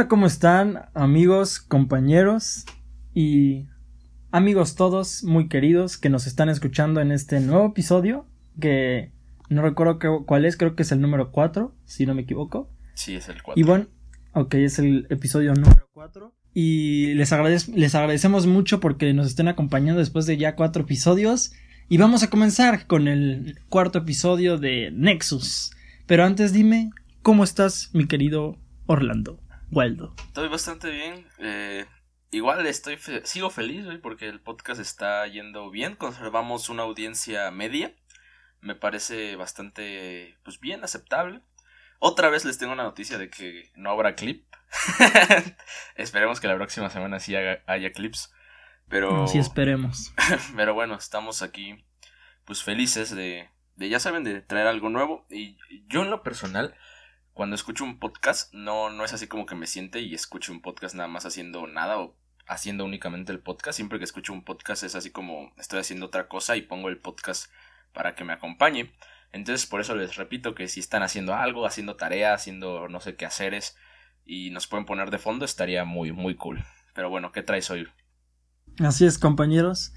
Hola, ¿cómo están amigos, compañeros y amigos todos muy queridos que nos están escuchando en este nuevo episodio que no recuerdo cuál es, creo que es el número 4, si no me equivoco. Sí, es el 4. Y bueno, ok, es el episodio número 4. Y les, les agradecemos mucho porque nos estén acompañando después de ya cuatro episodios. Y vamos a comenzar con el cuarto episodio de Nexus. Pero antes dime, ¿cómo estás, mi querido Orlando? Waldo. Estoy bastante bien. Eh, igual estoy sigo feliz porque el podcast está yendo bien. Conservamos una audiencia media. Me parece bastante pues bien aceptable. Otra vez les tengo una noticia de que no habrá clip. Esperemos que la próxima semana sí haya clips. Pero. Sí, esperemos. pero bueno, estamos aquí. Pues felices de. de ya saben, de traer algo nuevo. Y yo en lo personal cuando escucho un podcast, no, no es así como que me siente y escucho un podcast nada más haciendo nada o haciendo únicamente el podcast. Siempre que escucho un podcast es así como estoy haciendo otra cosa y pongo el podcast para que me acompañe. Entonces, por eso les repito que si están haciendo algo, haciendo tarea, haciendo no sé qué haceres y nos pueden poner de fondo, estaría muy, muy cool. Pero bueno, ¿qué traes hoy? Así es, compañeros.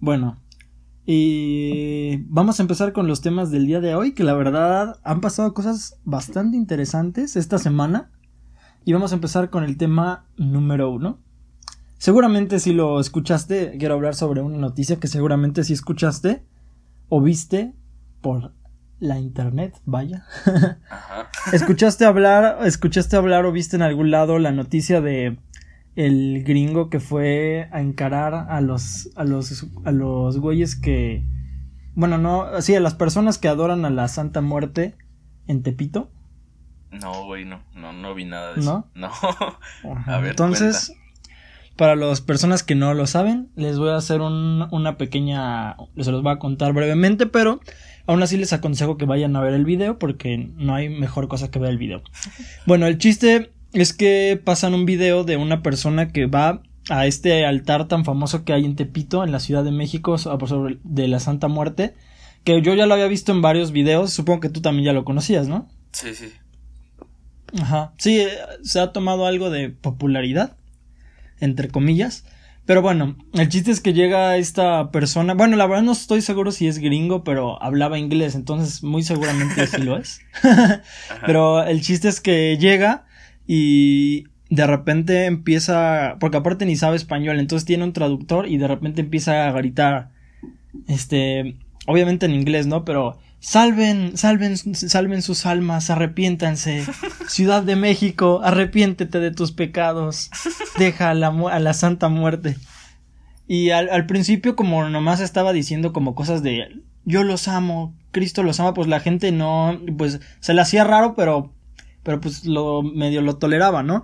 Bueno, y vamos a empezar con los temas del día de hoy, que la verdad han pasado cosas bastante interesantes esta semana. Y vamos a empezar con el tema número uno. Seguramente si lo escuchaste, quiero hablar sobre una noticia que seguramente si escuchaste o viste por la internet, vaya. escuchaste hablar, escuchaste hablar o viste en algún lado la noticia de el gringo que fue a encarar a los a los a los güeyes que bueno, no, sí, a las personas que adoran a la Santa Muerte en Tepito. No, güey, no, no, no vi nada de eso. No. a ver, Entonces, para las personas que no lo saben, les voy a hacer un, una pequeña, se los voy a contar brevemente, pero aún así les aconsejo que vayan a ver el video porque no hay mejor cosa que ver el video. Bueno, el chiste es que pasan un video de una persona que va a este altar tan famoso que hay en Tepito, en la Ciudad de México, de la Santa Muerte, que yo ya lo había visto en varios videos, supongo que tú también ya lo conocías, ¿no? Sí, sí. Ajá, sí, eh, se ha tomado algo de popularidad, entre comillas. Pero bueno, el chiste es que llega esta persona. Bueno, la verdad no estoy seguro si es gringo, pero hablaba inglés, entonces muy seguramente sí lo es. pero el chiste es que llega y de repente empieza, porque aparte ni sabe español, entonces tiene un traductor y de repente empieza a gritar, este, obviamente en inglés, ¿no? Pero salven, salven, salven sus almas, arrepiéntanse, Ciudad de México, arrepiéntete de tus pecados, deja a la, a la santa muerte. Y al, al principio como nomás estaba diciendo como cosas de yo los amo, Cristo los ama, pues la gente no, pues se le hacía raro, pero pero pues lo medio lo toleraba, ¿no?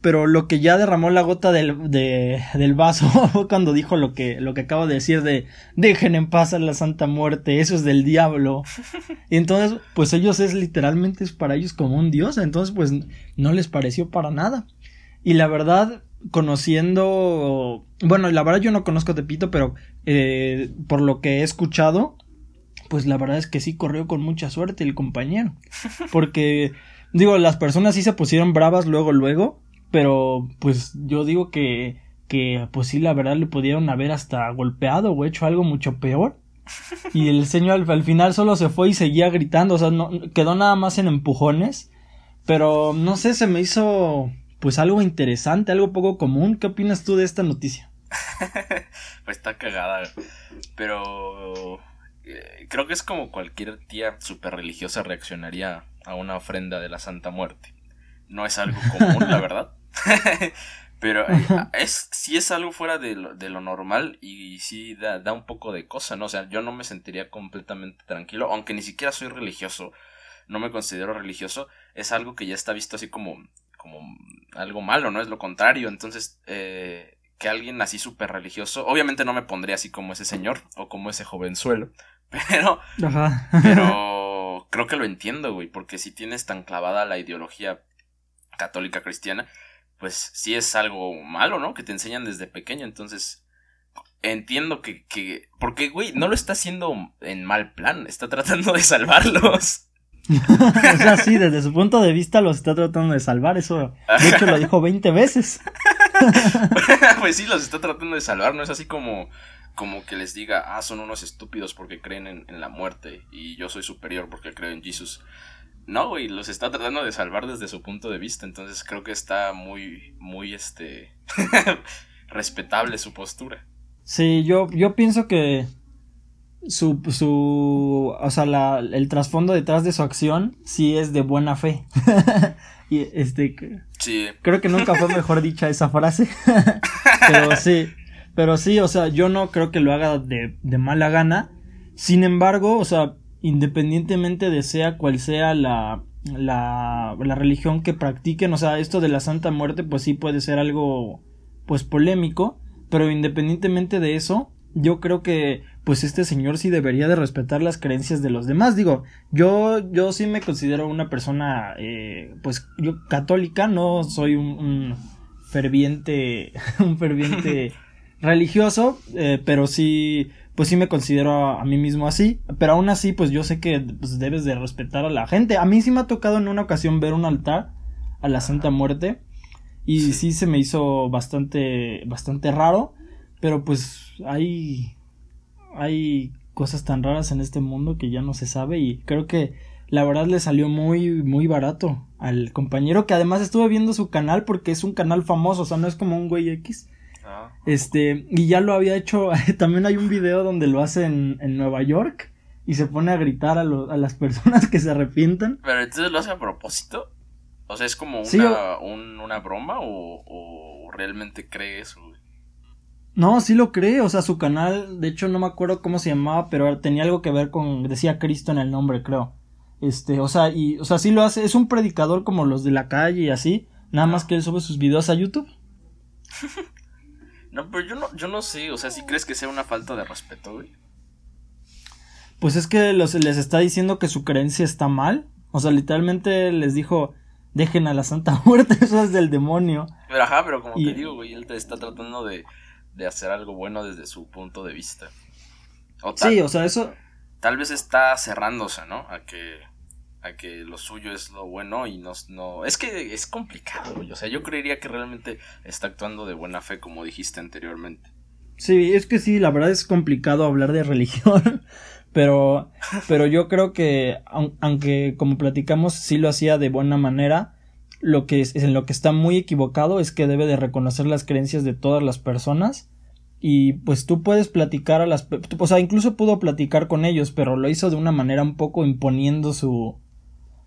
Pero lo que ya derramó la gota del, de, del vaso fue cuando dijo lo que, lo que acabo de decir de dejen en paz a la Santa Muerte, eso es del diablo. Y entonces, pues ellos es literalmente es para ellos como un dios, entonces pues no les pareció para nada. Y la verdad, conociendo, bueno, la verdad yo no conozco Tepito, pero eh, por lo que he escuchado, pues la verdad es que sí corrió con mucha suerte el compañero. Porque Digo, las personas sí se pusieron bravas luego, luego, pero pues yo digo que, que pues sí, la verdad le pudieron haber hasta golpeado o hecho algo mucho peor. Y el señor al, final solo se fue y seguía gritando, o sea, no, quedó nada más en empujones. Pero no sé, se me hizo pues algo interesante, algo poco común. ¿Qué opinas tú de esta noticia? pues está cagada, pero eh, creo que es como cualquier tía super religiosa reaccionaría a una ofrenda de la Santa Muerte. No es algo común, la verdad. Pero eh, es, sí es algo fuera de lo, de lo normal y sí da, da, un poco de cosa, ¿no? O sea, yo no me sentiría completamente tranquilo, aunque ni siquiera soy religioso, no me considero religioso, es algo que ya está visto así como, como algo malo, ¿no? Es lo contrario, entonces, eh, que alguien así súper religioso, obviamente no me pondría así como ese señor o como ese jovenzuelo, pero, Ajá. pero creo que lo entiendo, güey, porque si tienes tan clavada la ideología católica cristiana, pues sí es algo malo, ¿no? Que te enseñan desde pequeño, entonces entiendo que, que porque, güey, no lo está haciendo en mal plan, está tratando de salvarlos. o sea, sí, desde su punto de vista los está tratando de salvar, eso de hecho lo dijo 20 veces. pues sí, los está tratando de salvar, no es así como como que les diga, ah, son unos estúpidos porque creen en, en la muerte y yo soy superior porque creo en Jesús. No, güey, los está tratando de salvar desde su punto de vista, entonces creo que está muy, muy, este, respetable su postura. Sí, yo, yo pienso que su, su, o sea, la, el trasfondo detrás de su acción sí es de buena fe. y este, sí. creo que nunca fue mejor dicha esa frase, pero sí, pero sí, o sea, yo no creo que lo haga de, de mala gana. Sin embargo, o sea, independientemente de sea cual sea la, la, la religión que practiquen, o sea, esto de la Santa Muerte, pues sí puede ser algo, pues polémico, pero independientemente de eso, yo creo que pues este señor sí debería de respetar las creencias de los demás. Digo, yo, yo sí me considero una persona, eh, pues yo católica, no soy un, un ferviente, un ferviente religioso, eh, pero sí, pues sí me considero a, mí mismo así, pero aún así, pues yo sé que pues, debes de respetar a la gente. A mí sí me ha tocado en una ocasión ver un altar a la Santa Muerte y sí, sí se me hizo bastante, bastante raro, pero pues hay, hay cosas tan raras en este mundo que ya no se sabe y creo que la verdad le salió muy muy barato al compañero que además estuve viendo su canal porque es un canal famoso, o sea, no es como un güey X, este, y ya lo había hecho, también hay un video donde lo hace en, Nueva York y se pone a gritar a, a las personas que se arrepientan. Pero entonces lo hace a propósito. O sea, es como una, una broma o, o, realmente cree eso. No, sí lo cree, o sea, su canal, de hecho no me acuerdo cómo se llamaba, pero tenía algo que ver con, decía Cristo en el nombre, creo. Este, o sea, y, o sea, sí lo hace, es un predicador como los de la calle y así, nada más que él sube sus videos a YouTube. No, pero yo no, yo no sé, o sea, si crees que sea una falta de respeto, güey. Pues es que les está diciendo que su creencia está mal. O sea, literalmente les dijo, dejen a la Santa Muerte, eso es del demonio. Pero ajá, pero como te digo, güey, él te está tratando de, de hacer algo bueno desde su punto de vista. sí, o sea, eso... Tal vez está cerrándose, ¿no? A que a que lo suyo es lo bueno y no, es que es complicado, o sea, yo creería que realmente está actuando de buena fe como dijiste anteriormente. Sí, es que sí, la verdad es complicado hablar de religión, pero pero yo creo que aunque como platicamos sí lo hacía de buena manera, lo que es en lo que está muy equivocado es que debe de reconocer las creencias de todas las personas y pues tú puedes platicar a las o sea incluso pudo platicar con ellos pero lo hizo de una manera un poco imponiendo su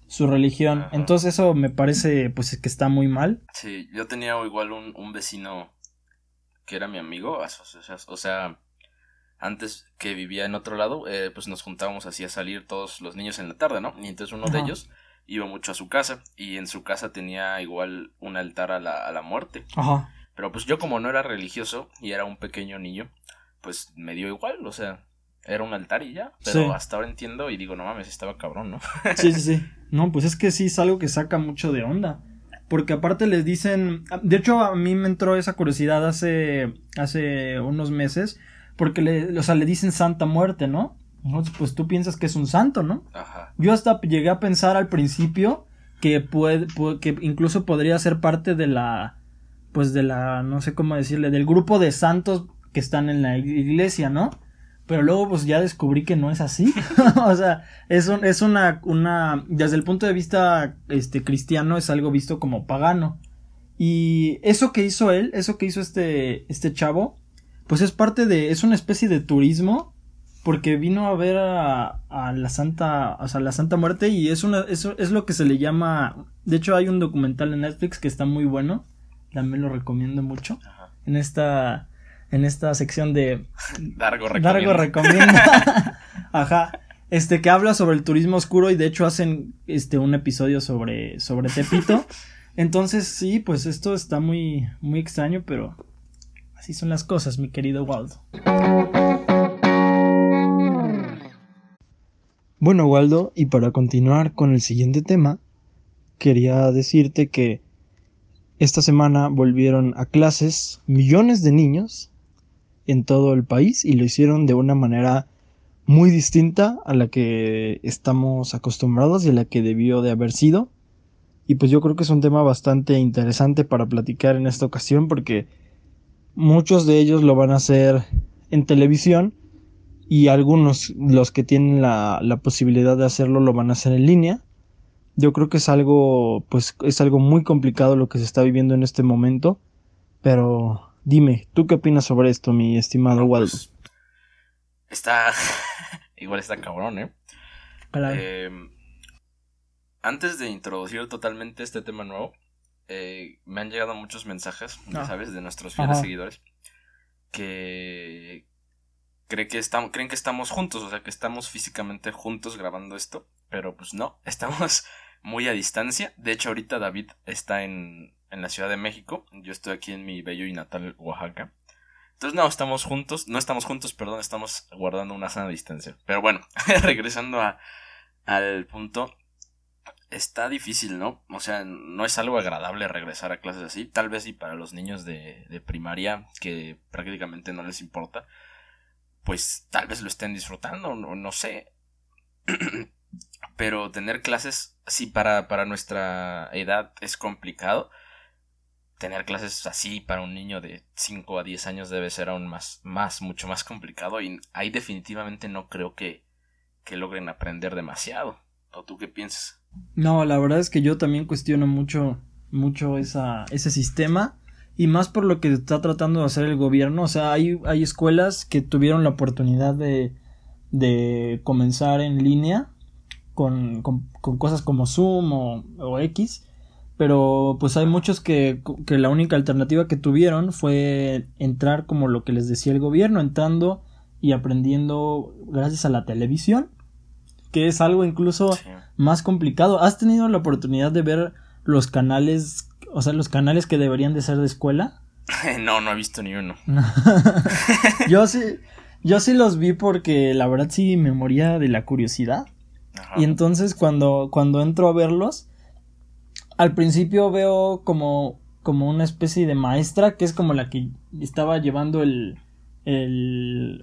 su religión. Entonces eso me parece pues que está muy mal. Sí, yo tenía igual un, un vecino que era mi amigo, o sea, antes que vivía en otro lado, eh, pues nos juntábamos así a salir todos los niños en la tarde, ¿no? Y entonces uno de ellos iba mucho a su casa y en su casa tenía igual un altar a la, a la muerte. Ajá. Pero pues yo como no era religioso y era un pequeño niño, pues me dio igual, o sea, era un altar y ya. Pero hasta ahora entiendo y digo, no mames, estaba cabrón, ¿no? sí, sí, sí. No, pues es que sí es algo que saca mucho de onda. Porque aparte les dicen. De hecho, a mí me entró esa curiosidad hace. hace unos meses. Porque le, o sea, le dicen Santa Muerte, ¿no? pues tú piensas que es un santo, ¿no? Ajá. Yo hasta llegué a pensar al principio que puede, que incluso podría ser parte de la pues de la no sé cómo decirle del grupo de santos que están en la iglesia, ¿no? Pero luego pues ya descubrí que no es así. o sea, es, es una, una, desde el punto de vista este, cristiano es algo visto como pagano. Y eso que hizo él, eso que hizo este, este chavo, pues es parte de, es una especie de turismo, porque vino a ver a, a la Santa, o sea, la Santa Muerte y es una, eso es lo que se le llama, de hecho hay un documental en Netflix que está muy bueno, también lo recomiendo mucho, en esta, en esta sección de Dargo recomienda. recomienda. Ajá. Este que habla sobre el turismo oscuro y de hecho hacen este un episodio sobre sobre Tepito. Entonces, sí, pues esto está muy muy extraño, pero así son las cosas, mi querido Waldo. Bueno, Waldo, y para continuar con el siguiente tema, quería decirte que esta semana volvieron a clases millones de niños en todo el país y lo hicieron de una manera muy distinta a la que estamos acostumbrados y a la que debió de haber sido. Y pues yo creo que es un tema bastante interesante para platicar en esta ocasión porque muchos de ellos lo van a hacer en televisión y algunos, los que tienen la, la posibilidad de hacerlo, lo van a hacer en línea. Yo creo que es algo, pues es algo muy complicado lo que se está viviendo en este momento. Pero dime, ¿tú qué opinas sobre esto, mi estimado Waldo? Pues, está, igual está cabrón, ¿eh? Claro. Eh, antes de introducir totalmente este tema nuevo, eh, me han llegado muchos mensajes, ya ah. sabes, de nuestros fieles seguidores que creen que, estamos, creen que estamos juntos, o sea, que estamos físicamente juntos grabando esto, pero pues no, estamos muy a distancia. De hecho, ahorita David está en, en la Ciudad de México, yo estoy aquí en mi bello y natal Oaxaca. Entonces, no, estamos juntos, no estamos juntos, perdón, estamos guardando una sana distancia. Pero bueno, regresando a, al punto, está difícil, ¿no? O sea, no es algo agradable regresar a clases así. Tal vez y para los niños de, de primaria, que prácticamente no les importa, pues tal vez lo estén disfrutando, no, no sé. Pero tener clases, sí, para, para nuestra edad es complicado. Tener clases así para un niño de 5 a 10 años debe ser aún más, más, mucho más complicado. Y ahí definitivamente no creo que, que logren aprender demasiado. ¿O tú qué piensas? No, la verdad es que yo también cuestiono mucho, mucho esa, ese sistema y más por lo que está tratando de hacer el gobierno. O sea, hay, hay escuelas que tuvieron la oportunidad de, de comenzar en línea con, con, cosas como Zoom o, o, X. Pero pues hay muchos que, que la única alternativa que tuvieron fue entrar como lo que les decía el gobierno, entrando y aprendiendo gracias a la televisión que es algo incluso más complicado. ¿Has tenido la oportunidad de ver los canales, o sea, los canales que deberían de ser de escuela? no, no he visto ni uno. yo sí, yo sí los vi porque la verdad sí me moría de la curiosidad. Y entonces cuando, cuando entro a verlos, al principio veo como, como una especie de maestra que es como la que estaba llevando el, el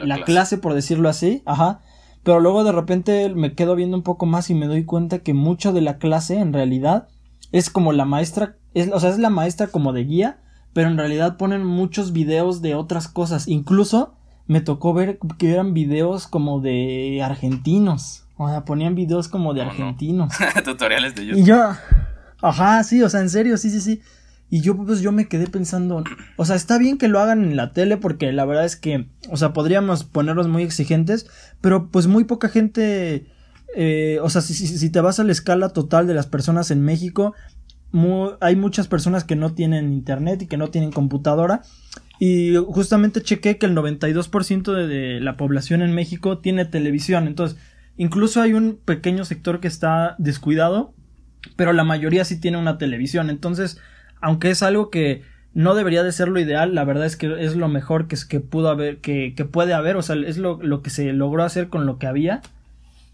la, clase, por decirlo así, ajá, pero luego de repente me quedo viendo un poco más y me doy cuenta que mucho de la clase en realidad es como la maestra, es, o sea, es la maestra como de guía, pero en realidad ponen muchos videos de otras cosas. Incluso me tocó ver que eran videos como de argentinos. O sea, ponían videos como de argentinos. Tutoriales de YouTube. Y yo, ajá, sí, o sea, en serio, sí, sí, sí. Y yo pues yo me quedé pensando, o sea, está bien que lo hagan en la tele porque la verdad es que, o sea, podríamos ponerlos muy exigentes, pero pues muy poca gente, eh, o sea, si, si, te vas a la escala total de las personas en México, hay muchas personas que no tienen internet y que no tienen computadora. Y justamente chequé que el 92% de, de la población en México tiene televisión. Entonces, incluso hay un pequeño sector que está descuidado, pero la mayoría sí tiene una televisión. Entonces, aunque es algo que no debería de ser lo ideal, la verdad es que es lo mejor que, que pudo haber, que, que puede haber, o sea, es lo, lo que se logró hacer con lo que había,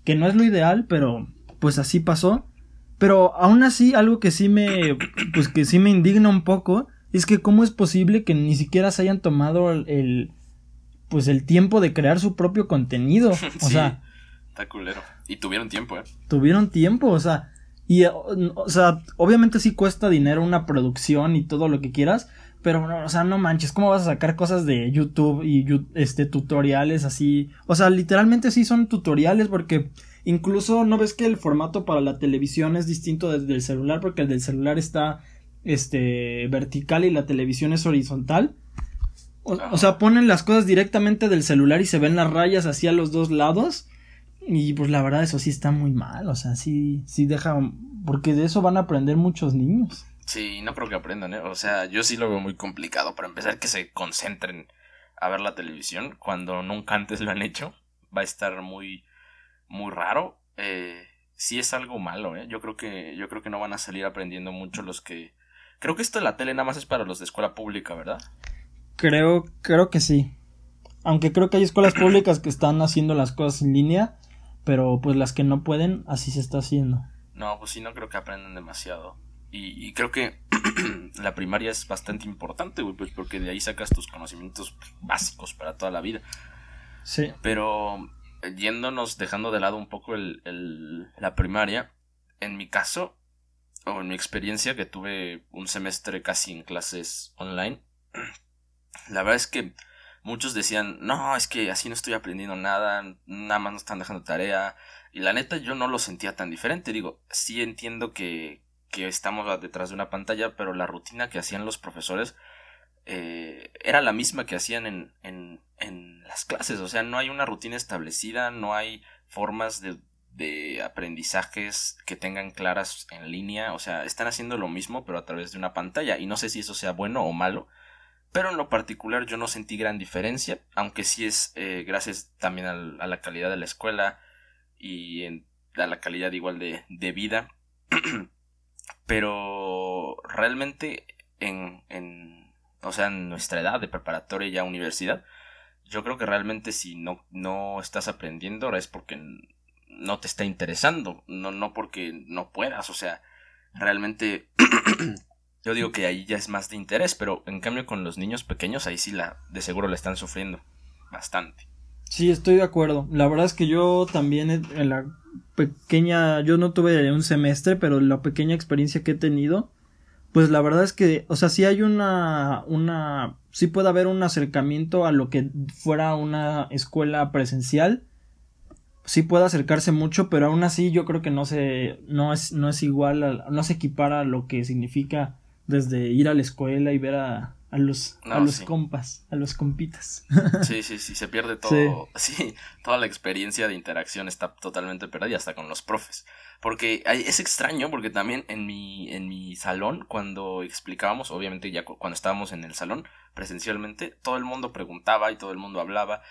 que no es lo ideal, pero pues así pasó. Pero aún así, algo que sí me, pues que sí me indigna un poco, es que cómo es posible que ni siquiera se hayan tomado el, pues el tiempo de crear su propio contenido. O sea. Está culero. Y tuvieron tiempo, eh. Tuvieron tiempo, o sea. Y, o sea, obviamente sí cuesta dinero una producción y todo lo que quieras, pero, o sea, no manches, ¿cómo vas a sacar cosas de YouTube y este tutoriales así? O sea, literalmente sí son tutoriales porque incluso no ves que el formato para la televisión es distinto desde el celular porque el del celular está este vertical y la televisión es horizontal. O, o sea, ponen las cosas directamente del celular y se ven las rayas así a los dos lados. Y pues la verdad eso sí está muy mal, o sea, sí, sí deja, porque de eso van a aprender muchos niños. Sí, no creo que aprendan, ¿eh? O sea, yo sí lo veo muy complicado. Para empezar, que se concentren a ver la televisión cuando nunca antes lo han hecho. Va a estar muy, muy raro. Eh, sí es algo malo, ¿eh? Yo creo que, yo creo que no van a salir aprendiendo mucho los que... Creo que esto de la tele nada más es para los de escuela pública, ¿verdad? Creo, creo que sí. Aunque creo que hay escuelas públicas que están haciendo las cosas en línea pero pues las que no pueden, así se está haciendo. No, pues sí, no creo que aprendan demasiado. Y, creo que la primaria es bastante importante, güey, pues porque de ahí sacas tus conocimientos básicos para toda la vida. Sí. Pero yéndonos, dejando de lado un poco el, el, la primaria, en mi caso, o en mi experiencia, que tuve un semestre casi en clases online, la verdad es que muchos decían, no, es que así no estoy aprendiendo nada, nada más no están dejando tarea. Y la neta yo no lo sentía tan diferente. Digo, sí entiendo que, que estamos detrás de una pantalla, pero la rutina que hacían los profesores eh, era la misma que hacían en, en, en las clases. O sea, no hay una rutina establecida, no hay formas de, de aprendizajes que tengan claras en línea. O sea, están haciendo lo mismo, pero a través de una pantalla. Y no sé si eso sea bueno o malo pero en lo particular yo no sentí gran diferencia, aunque sí es eh, gracias también a la calidad de la escuela y a la calidad igual de, de vida. pero realmente en, en, o sea, en nuestra edad de preparatoria ya universidad, yo creo que realmente si no, no estás aprendiendo ahora es porque no te está interesando, no, no porque no puedas, o sea, realmente Yo digo que ahí ya es más de interés, pero en cambio con los niños pequeños ahí sí la de seguro la están sufriendo bastante. Sí, estoy de acuerdo. La verdad es que yo también en la pequeña, yo no tuve un semestre, pero la pequeña experiencia que he tenido, pues la verdad es que, o sea, sí hay una, una, sí puede haber un acercamiento a lo que fuera una escuela presencial, sí puede acercarse mucho, pero aún así yo creo que no se, no es, no es igual, no se equipara a lo que significa desde ir a la escuela y ver a, a los, a los compas, a los compitas. Sí, sí, sí, se pierde todo. Sí. toda la experiencia de interacción está totalmente perdida, hasta con los profes. Porque es extraño, porque también en mi, en mi salón, cuando explicábamos, obviamente ya cuando estábamos en el salón presencialmente, todo el mundo preguntaba y todo el mundo hablaba.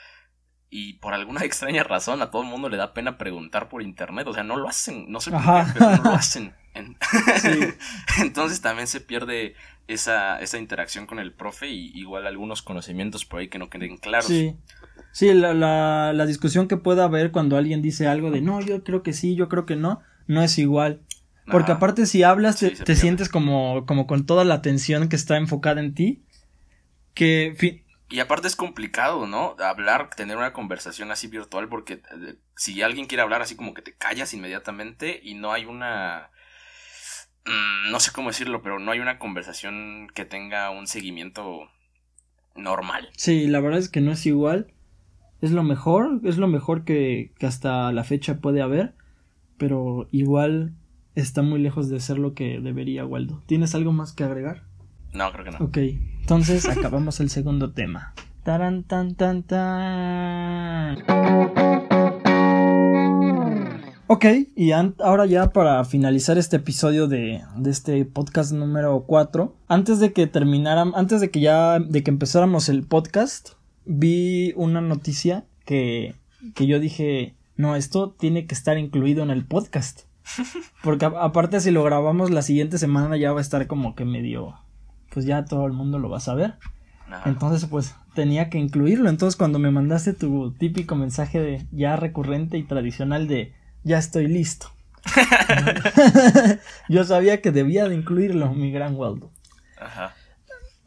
Y por alguna extraña razón a todo el mundo le da pena preguntar por internet. O sea, no lo hacen, no sé por qué, pero no lo hacen. Entonces también se pierde esa, esa interacción con el profe y igual algunos conocimientos por ahí que no queden claros. Sí. Sí, la, la, la discusión que pueda haber cuando alguien dice algo de no, yo creo que sí, yo creo que no, no es igual. Porque aparte si hablas te, sientes como, como con toda la atención que está enfocada en ti. Que y aparte es complicado, ¿no? Hablar, tener una conversación así virtual porque eh, si alguien quiere hablar así como que te callas inmediatamente y no hay una Mm, no sé cómo decirlo, pero no hay una conversación que tenga un seguimiento normal. Sí, la verdad es que no es igual. Es lo mejor, es lo mejor que, que hasta la fecha puede haber, pero igual está muy lejos de ser lo que debería, Waldo. ¿Tienes algo más que agregar? No, creo que no. Ok, entonces acabamos el segundo tema. Taran tan tan tan. Ok, y ahora ya para finalizar este episodio de, de este podcast número 4, antes de que terminaran, antes de que ya, de que empezáramos el podcast, vi una noticia que, que yo dije, no, esto tiene que estar incluido en el podcast. Porque aparte si lo grabamos la siguiente semana ya va a estar como que medio, pues ya todo el mundo lo va a saber. Entonces pues tenía que incluirlo. Entonces cuando me mandaste tu típico mensaje de ya recurrente y tradicional de ya estoy listo. yo sabía que debía de incluirlo, mi gran Waldo. Ajá.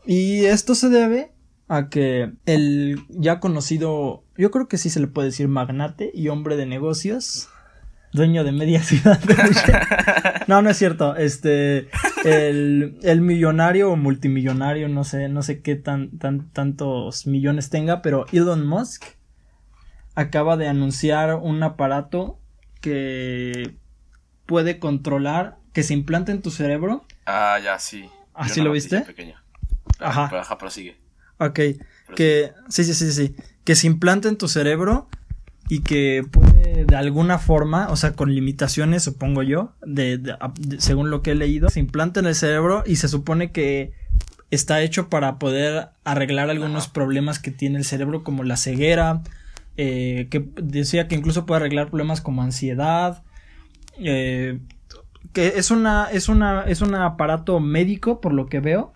Y esto se debe a que el ya conocido, yo creo que sí se le puede decir magnate y hombre de negocios, dueño de media ciudad No, no es cierto. Este, el, el, millonario o multimillonario, no sé, no sé qué tan, tan, tantos millones tenga, pero Elon Musk acaba de anunciar un aparato que puede controlar, que se implanta en tu cerebro. Ah, ya, sí. ¿Así lo viste? Ajá. Pero, ajá, prosigue. Ok, que, sí, sí, sí, sí, que se implanta en tu cerebro y que de alguna forma, o sea, con limitaciones, supongo yo, de, según lo que he leído, se implanta en el cerebro y se supone que está hecho para poder arreglar algunos problemas que tiene el cerebro, como la ceguera, eh, que decía que incluso puede arreglar problemas como ansiedad, eh, que es una, es una, es un aparato médico por lo que veo,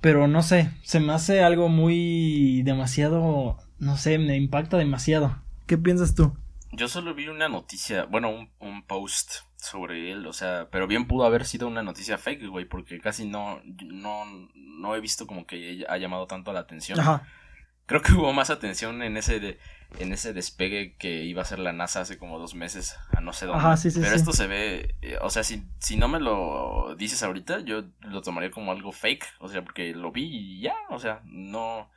pero no sé, se me hace algo muy demasiado, no sé, me impacta demasiado. ¿Qué piensas tú? Yo solo vi una noticia, bueno, un, un post sobre él, o sea, pero bien pudo haber sido una noticia fake, güey, porque casi no, no, no he visto como que ha llamado tanto la atención. Ajá. Creo que hubo más atención en ese de, en ese despegue que iba a ser la NASA hace como dos meses a no sé dónde. Ajá, sí, sí, Pero sí. esto se ve, eh, o sea, si, si no me lo dices ahorita, yo lo tomaría como algo fake, o sea, porque lo vi y ya, o sea, no,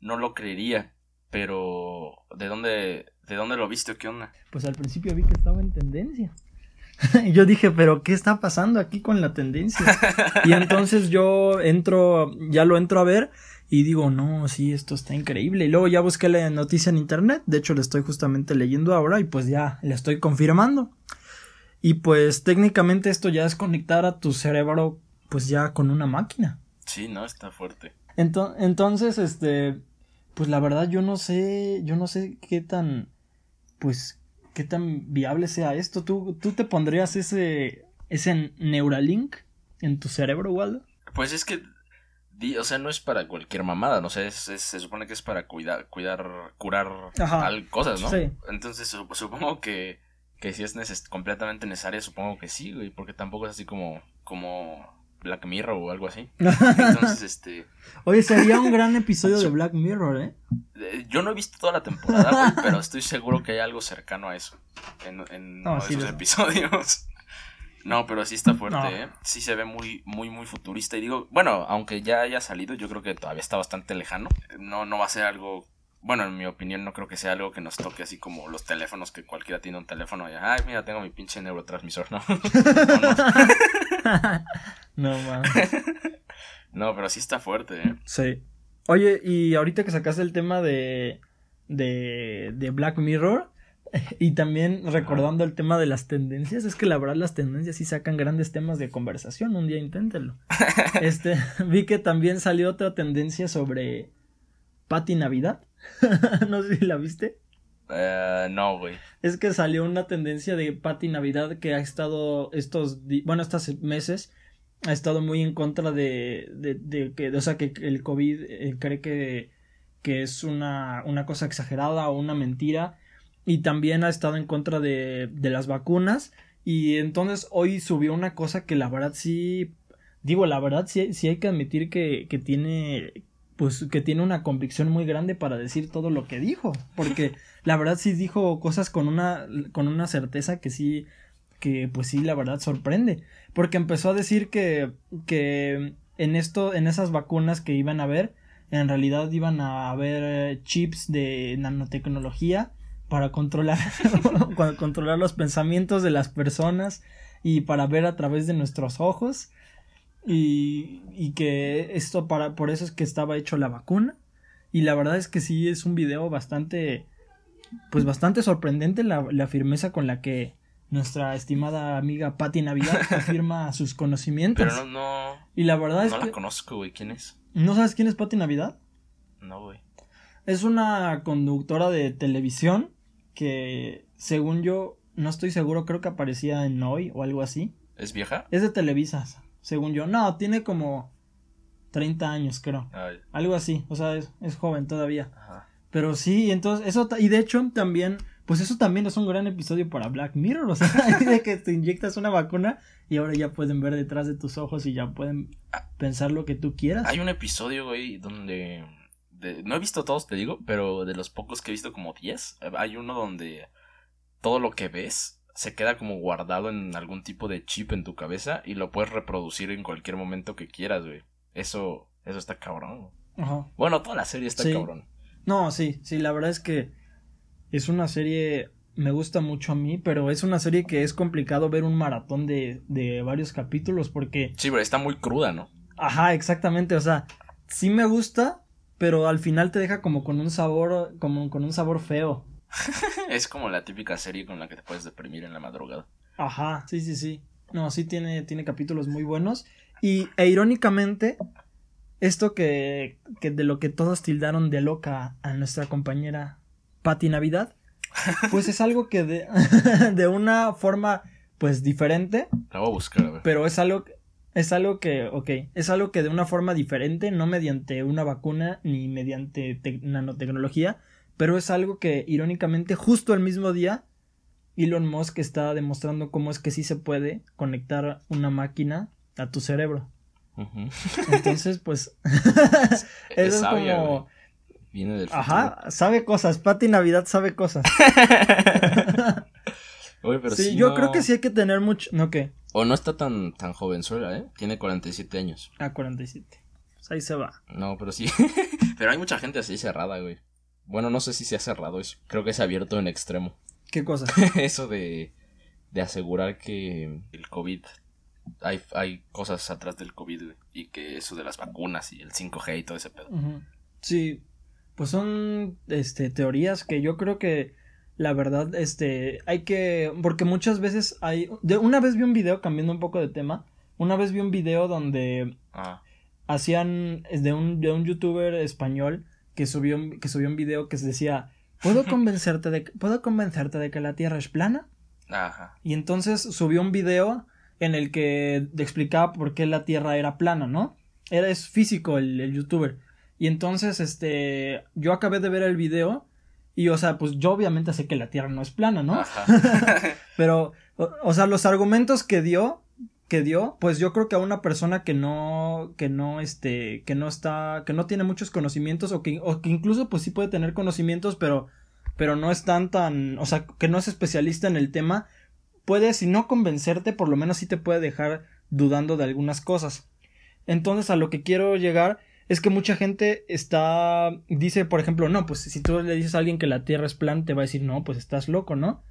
no lo creería. Pero, ¿de dónde, de dónde lo viste o qué onda? Pues al principio vi que estaba en tendencia. y yo dije, pero ¿qué está pasando aquí con la tendencia? y entonces yo entro, ya lo entro a ver y digo, no, sí, esto está increíble. Y luego ya busqué la noticia en internet, de hecho la estoy justamente leyendo ahora y pues ya la estoy confirmando. Y pues técnicamente esto ya es conectar a tu cerebro pues ya con una máquina. Sí, no, está fuerte. Ento- entonces, este, pues la verdad yo no sé, yo no sé qué tan, pues, qué tan viable sea esto. ¿Tú, tú te pondrías ese, ese Neuralink en tu cerebro, Waldo? Pues es que, o sea, no es para cualquier mamada, no sé, es- es- se supone que es para cuidar, cuidar, curar Ajá. al- cosas, ¿no? Sí. Entonces su- supongo que, que si es neces- completamente necesaria, supongo que sí, güey, porque tampoco es así como, como Black Mirror o algo así. Entonces, este, Oye, sería un gran episodio de Black Mirror, ¿eh? eh, yo no he visto toda la temporada, güey, pero estoy seguro que hay algo cercano a eso en, en No, uno de esos episodios. No, pero sí está fuerte, No. ¿eh? Sí se ve muy, muy, muy futurista. Y digo, bueno, aunque ya haya salido, yo creo que todavía está bastante lejano. No, no va a ser algo. Bueno, en mi opinión, no creo que sea algo que nos toque así como los teléfonos, que cualquiera tiene un teléfono y, ay, mira, tengo mi pinche neurotransmisor, ¿no? no, no. No, pero sí está fuerte, ¿eh? Sí. Oye, y ahorita que sacaste el tema de, de, de Black Mirror, y también recordando el tema de las tendencias, es que la verdad las tendencias sí sacan grandes temas de conversación, un día inténtelo. Este, vi que también salió otra tendencia sobre Patti Navidad, no sé si la viste. Eh, no, güey. Es que salió una tendencia de Patti Navidad que ha estado estos, bueno, estos meses ha estado muy en contra de, de, de que, o sea, que el COVID eh, cree que, que es una, una cosa exagerada o una mentira y también ha estado en contra de, de las vacunas y entonces hoy subió una cosa que la verdad sí, digo, la verdad sí, sí hay que admitir que, que tiene, pues que tiene una convicción muy grande para decir todo lo que dijo, porque la verdad sí dijo cosas con una, con una certeza que sí, que pues sí, la verdad sorprende, porque empezó a decir que, que en esto, en esas vacunas que iban a haber, en realidad iban a haber eh, chips de nanotecnología para controlar, para controlar los pensamientos de las personas y para ver a través de nuestros ojos y, y que esto para por eso es que estaba hecho la vacuna y la verdad es que sí es un video bastante pues bastante sorprendente la, la firmeza con la que nuestra estimada amiga Patti Navidad afirma sus conocimientos Pero no, no, y la verdad es no la que conozco, güey. ¿Quién es? ¿no sabes quién es Patti Navidad? No, güey. Es una conductora de televisión que, según yo, no estoy seguro, creo que aparecía en Hoy o algo así. ¿Es vieja? Es de Televisa, según yo. No, tiene como 30 años, creo. Ay, Algo así, o sea, es, es joven todavía. ajá. Pero sí, entonces, eso, y de hecho también, pues eso también es un gran episodio para Black Mirror, o sea, de que te inyectas una vacuna y ahora ya pueden ver detrás de tus ojos y ya pueden pensar lo que tú quieras. Hay un episodio, güey, donde... de- no he visto todos, te digo, pero de los pocos que he visto como 10, eh, hay uno donde todo lo que ves se queda como guardado en algún tipo de chip en tu cabeza y lo puedes reproducir en cualquier momento que quieras, güey. Eso, eso está cabrón. Ajá. Bueno, toda la serie está Sí. cabrón. No, sí, sí, la verdad es que es una serie, me gusta mucho a mí, pero es una serie que es complicado ver un maratón de, de varios capítulos porque, Sí, pero está muy cruda, ¿no? ajá, exactamente, o sea, sí me gusta, pero al final te deja como con un sabor, como con un sabor feo. es como la típica serie con la que te puedes deprimir en la madrugada. Ajá, sí, sí, sí. No, sí tiene, tiene capítulos muy buenos. Y, e irónicamente, esto que, que de lo que todos tildaron de loca a nuestra compañera Patti Navidad, pues es algo que de, de una forma, pues diferente, La voy a buscar, a ver. pero es algo, es algo que, ok, es algo que de una forma diferente, no mediante una vacuna ni mediante te- nanotecnología, pero es algo que irónicamente justo el mismo día Elon Musk está demostrando cómo es que sí se puede conectar una máquina a tu cerebro. Entonces, pues, Es eso es sabia, como... viene del futuro. Ajá, sabe cosas. Pati Navidad sabe cosas. Oye, pero sí, sí yo no- creo que sí hay que tener mucho. ¿No qué? O no está tan, tan jovenzuela, ¿eh? Tiene 47 años. A 47. Pues ahí se va. No, pero sí. pero hay mucha gente así cerrada, güey. Bueno, no sé si se ha cerrado eso. Creo que se ha abierto en extremo. ¿Qué cosa? eso de, de asegurar que el COVID. Hay, hay cosas atrás del COVID. Y que eso de las vacunas y el 5G y todo ese pedo. Sí, pues son este teorías que yo creo que la verdad este hay que porque muchas veces hay de una vez vi un video cambiando un poco de tema, una vez vi un video donde Ah, hacían es de un de un youtuber español que subió un- que subió un video que se decía, "¿Puedo convencerte de que- puedo convencerte de que la Tierra es plana?" ajá. Y entonces subió un video en el que explicaba por qué la Tierra era plana, ¿no? Era es físico el, el youtuber. Y entonces, este, yo acabé de ver el video y, o sea, pues yo obviamente sé que la Tierra no es plana, ¿no? Ajá. Pero, o, o sea, los argumentos que dio, que dio, pues yo creo que a una persona que no, que no, este, que no está, que no tiene muchos conocimientos o que, incluso pues sí puede tener conocimientos, pero, pero no es tan, tan, o sea, que no es especialista en el tema, puede, si no convencerte, por lo menos sí te puede dejar dudando de algunas cosas. Entonces, a lo que quiero llegar es que mucha gente está, dice, por ejemplo, no, pues si tú le dices a alguien que la Tierra es plana, te va a decir, no, pues estás loco, ¿no?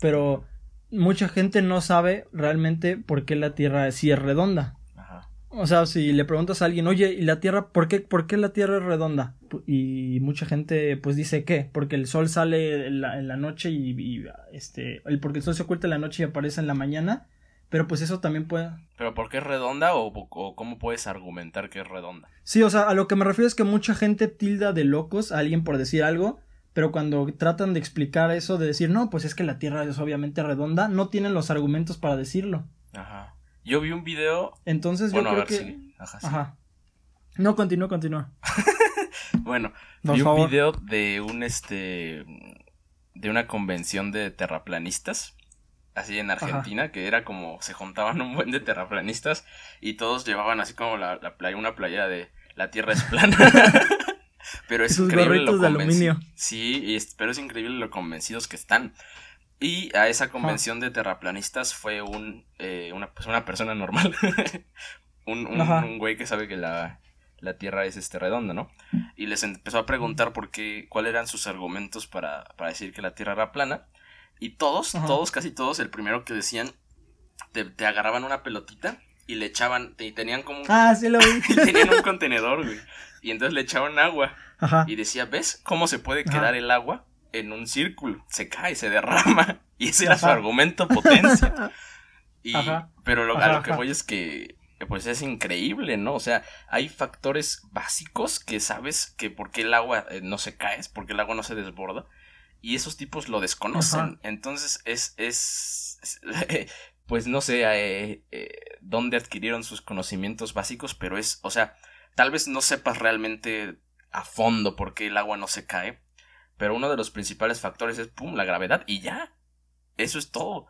Pero mucha gente no sabe realmente por qué la Tierra sí es redonda. Ajá. O sea, si le preguntas a alguien, oye, ¿y la Tierra, por qué, por qué la Tierra es redonda? Y mucha gente, pues dice que, porque el sol sale en la, en la noche y, y, este, el, porque el sol se oculta en la noche y aparece en la mañana, pero pues eso también puede. ¿Pero por qué es redonda o, o cómo puedes argumentar que es redonda? Sí, o sea, a lo que me refiero es que mucha gente tilda de locos a alguien por decir algo, pero cuando tratan de explicar eso, de decir, no, pues es que la Tierra es obviamente redonda, no tienen los argumentos para decirlo. Ajá. Yo vi un video. Entonces Bueno, yo a creo ver, que. Ajá, sí. Ajá. No, continúa, continúa. Bueno, Por vi un video de un este de una convención de terraplanistas así en Argentina que era como se juntaban un buen de terraplanistas y todos llevaban así como la, la playa una playera de la tierra es plana pero es Sus increíble lo de aluminio. sí es- pero es increíble lo convencidos que están y a esa convención de terraplanistas fue un eh, una, pues una persona normal un, un, un güey que sabe que la, la tierra es este redonda, ¿no? Y les empezó a preguntar por qué, cuáles eran sus argumentos para, para decir que la tierra era plana. Y todos, Ajá. todos, casi todos, el primero que decían, te, te agarraban una pelotita y le echaban, y tenían como un, Ah, sí lo vi. y tenían un contenedor, güey. Y entonces le echaban agua. Ajá. Y decía, ¿ves cómo se puede Ajá. quedar el agua en un círculo? Se cae, se derrama. Y ese era su argumento potencia. Y. Pero lo, a lo que voy es que, pues es increíble, ¿no? O sea, hay factores básicos que sabes que por qué el agua eh, no se cae, es porque el agua no se desborda. Y esos tipos lo desconocen. Entonces es, es, es- pues no sé eh, eh, dónde adquirieron sus conocimientos básicos, pero es, o sea, tal vez no sepas realmente a fondo por qué el agua no se cae, pero uno de los principales factores es, pum, la gravedad y ya. Eso es todo.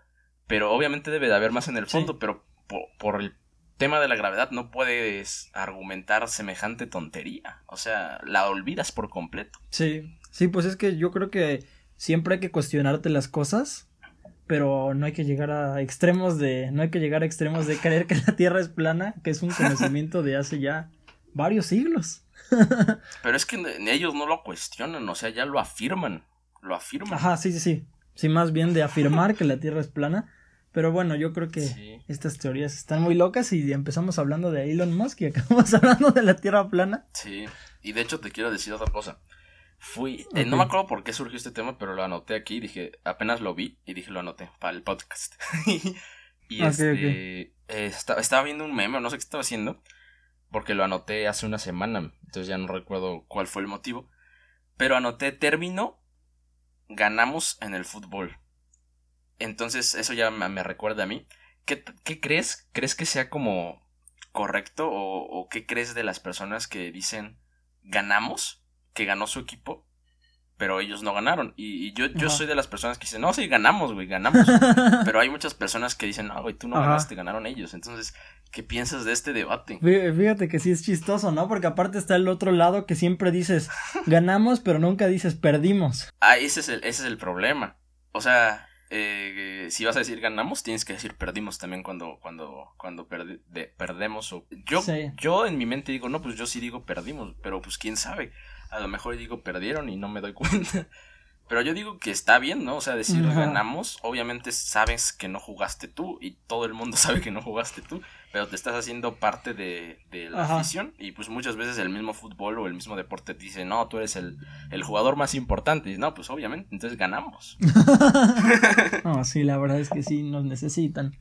Pero obviamente debe de haber más en el Sí. fondo, pero por, por el tema de la gravedad no puedes argumentar semejante tontería. O sea, la olvidas por completo. Sí, sí, pues es que yo creo que siempre hay que cuestionarte las cosas, pero no hay que llegar a extremos de, no hay que llegar a extremos de creer que la Tierra es plana, que es un conocimiento de hace ya varios siglos. Pero es que ellos no lo cuestionan, o sea, ya lo afirman. Lo afirman. Ajá, sí, sí, sí. Sí, más bien de afirmar que la Tierra es plana. Pero bueno, yo creo que Sí. estas teorías están muy locas y empezamos hablando de Elon Musk y acabamos hablando de la Tierra plana. Sí, y de hecho te quiero decir otra cosa. Fui, eh, no me acuerdo por qué surgió este tema, pero lo anoté aquí, dije, apenas lo vi y dije, lo anoté para el podcast. y Ok, este, eh, esta- estaba viendo un meme, no sé qué estaba haciendo, porque lo anoté hace una semana, entonces ya no recuerdo cuál fue el motivo, pero anoté término, ganamos en el fútbol. Entonces eso ya me, recuerda a mí. ¿Qué, qué crees? ¿Crees que sea como correcto o, o qué crees de las personas que dicen ganamos, que ganó su equipo pero ellos no ganaron. Y, yo, yo soy de las personas que dicen, no, sí, ganamos, güey, ganamos. pero hay muchas personas que dicen, no, güey, tú no ganaste, ganaron ellos. Entonces, ¿qué piensas de este debate? Fíjate que sí es chistoso, ¿no? Porque aparte está el otro lado que siempre dices, ganamos, pero nunca dices, perdimos. Ah, ese es el, ese es el problema. O sea, eh, si vas a decir ganamos, tienes que decir perdimos también cuando, cuando, cuando perdemos. O... Yo, yo en mi mente digo, no, pues yo sí digo perdimos, pero pues quién sabe a lo mejor digo perdieron y no me doy cuenta. Pero yo digo que está bien, ¿no? O sea, decir ganamos, obviamente sabes que no jugaste tú y todo el mundo sabe que no jugaste tú, pero te estás haciendo parte de, la afición y pues muchas veces el mismo fútbol o el mismo deporte te dice, no, tú eres el, el jugador más importante. Y no, pues obviamente, entonces ganamos. no, sí, la verdad es que sí, nos necesitan.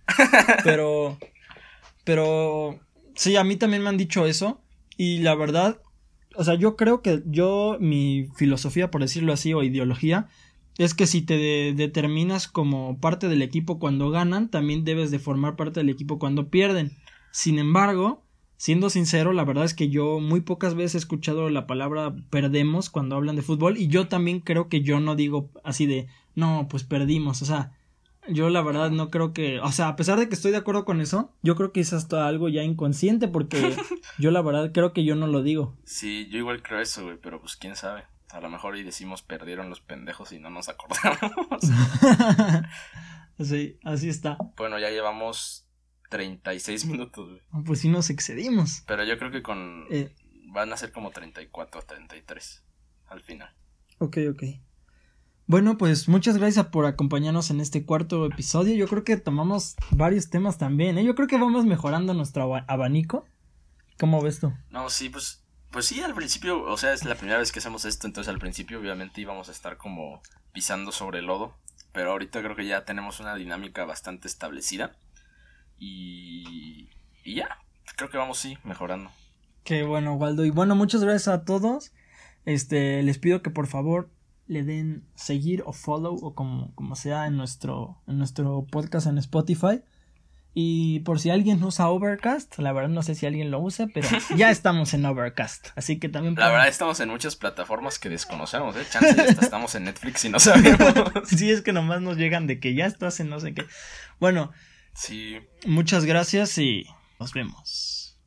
Pero, pero, sí, a mí también me han dicho eso y la verdad o sea, yo creo que yo, mi filosofía, por decirlo así, o ideología, es que si te determinas como parte del equipo cuando ganan, también debes de formar parte del equipo cuando pierden. Sin embargo, siendo sincero, la verdad es que yo muy pocas veces he escuchado la palabra perdemos cuando hablan de fútbol y yo también creo que yo no digo así de no, pues perdimos, o sea, yo la verdad no creo que, o sea, a pesar de que estoy de acuerdo con eso, yo creo que es hasta algo ya inconsciente porque yo la verdad creo que yo no lo digo. Sí, yo igual creo eso, güey, pero pues quién sabe. A lo mejor y decimos perdieron los pendejos y no nos acordamos. sí, así está. Bueno, ya llevamos 36 minutos, güey. Ah, pues sí nos excedimos. Pero yo creo que con... Eh. Van a ser como 34 o 33 al final. Ok, ok. Bueno, pues muchas gracias por acompañarnos en este cuarto episodio. Yo creo que tomamos varios temas también, ¿eh? Yo creo que vamos mejorando nuestro abanico. ¿Cómo ves tú? No, sí, pues pues sí, al principio, o sea, es la primera vez que hacemos esto, entonces al principio obviamente íbamos a estar como pisando sobre el lodo, pero ahorita creo que ya tenemos una dinámica bastante establecida y y ya, creo que vamos sí mejorando. Qué bueno, Waldo. Y bueno, muchas gracias a todos. Este, les pido que por favor le den seguir o follow o como, como sea en nuestro, en nuestro podcast en Spotify. Y por si alguien usa Overcast, la verdad no sé si alguien lo usa, pero ya estamos en Overcast. Así que también. La verdad estamos en muchas plataformas que desconocemos, ¿eh? Chance estamos en Netflix y no sabemos. sí, es que nomás nos llegan de que ya estás en no sé qué. Bueno. Sí. Muchas gracias y nos vemos.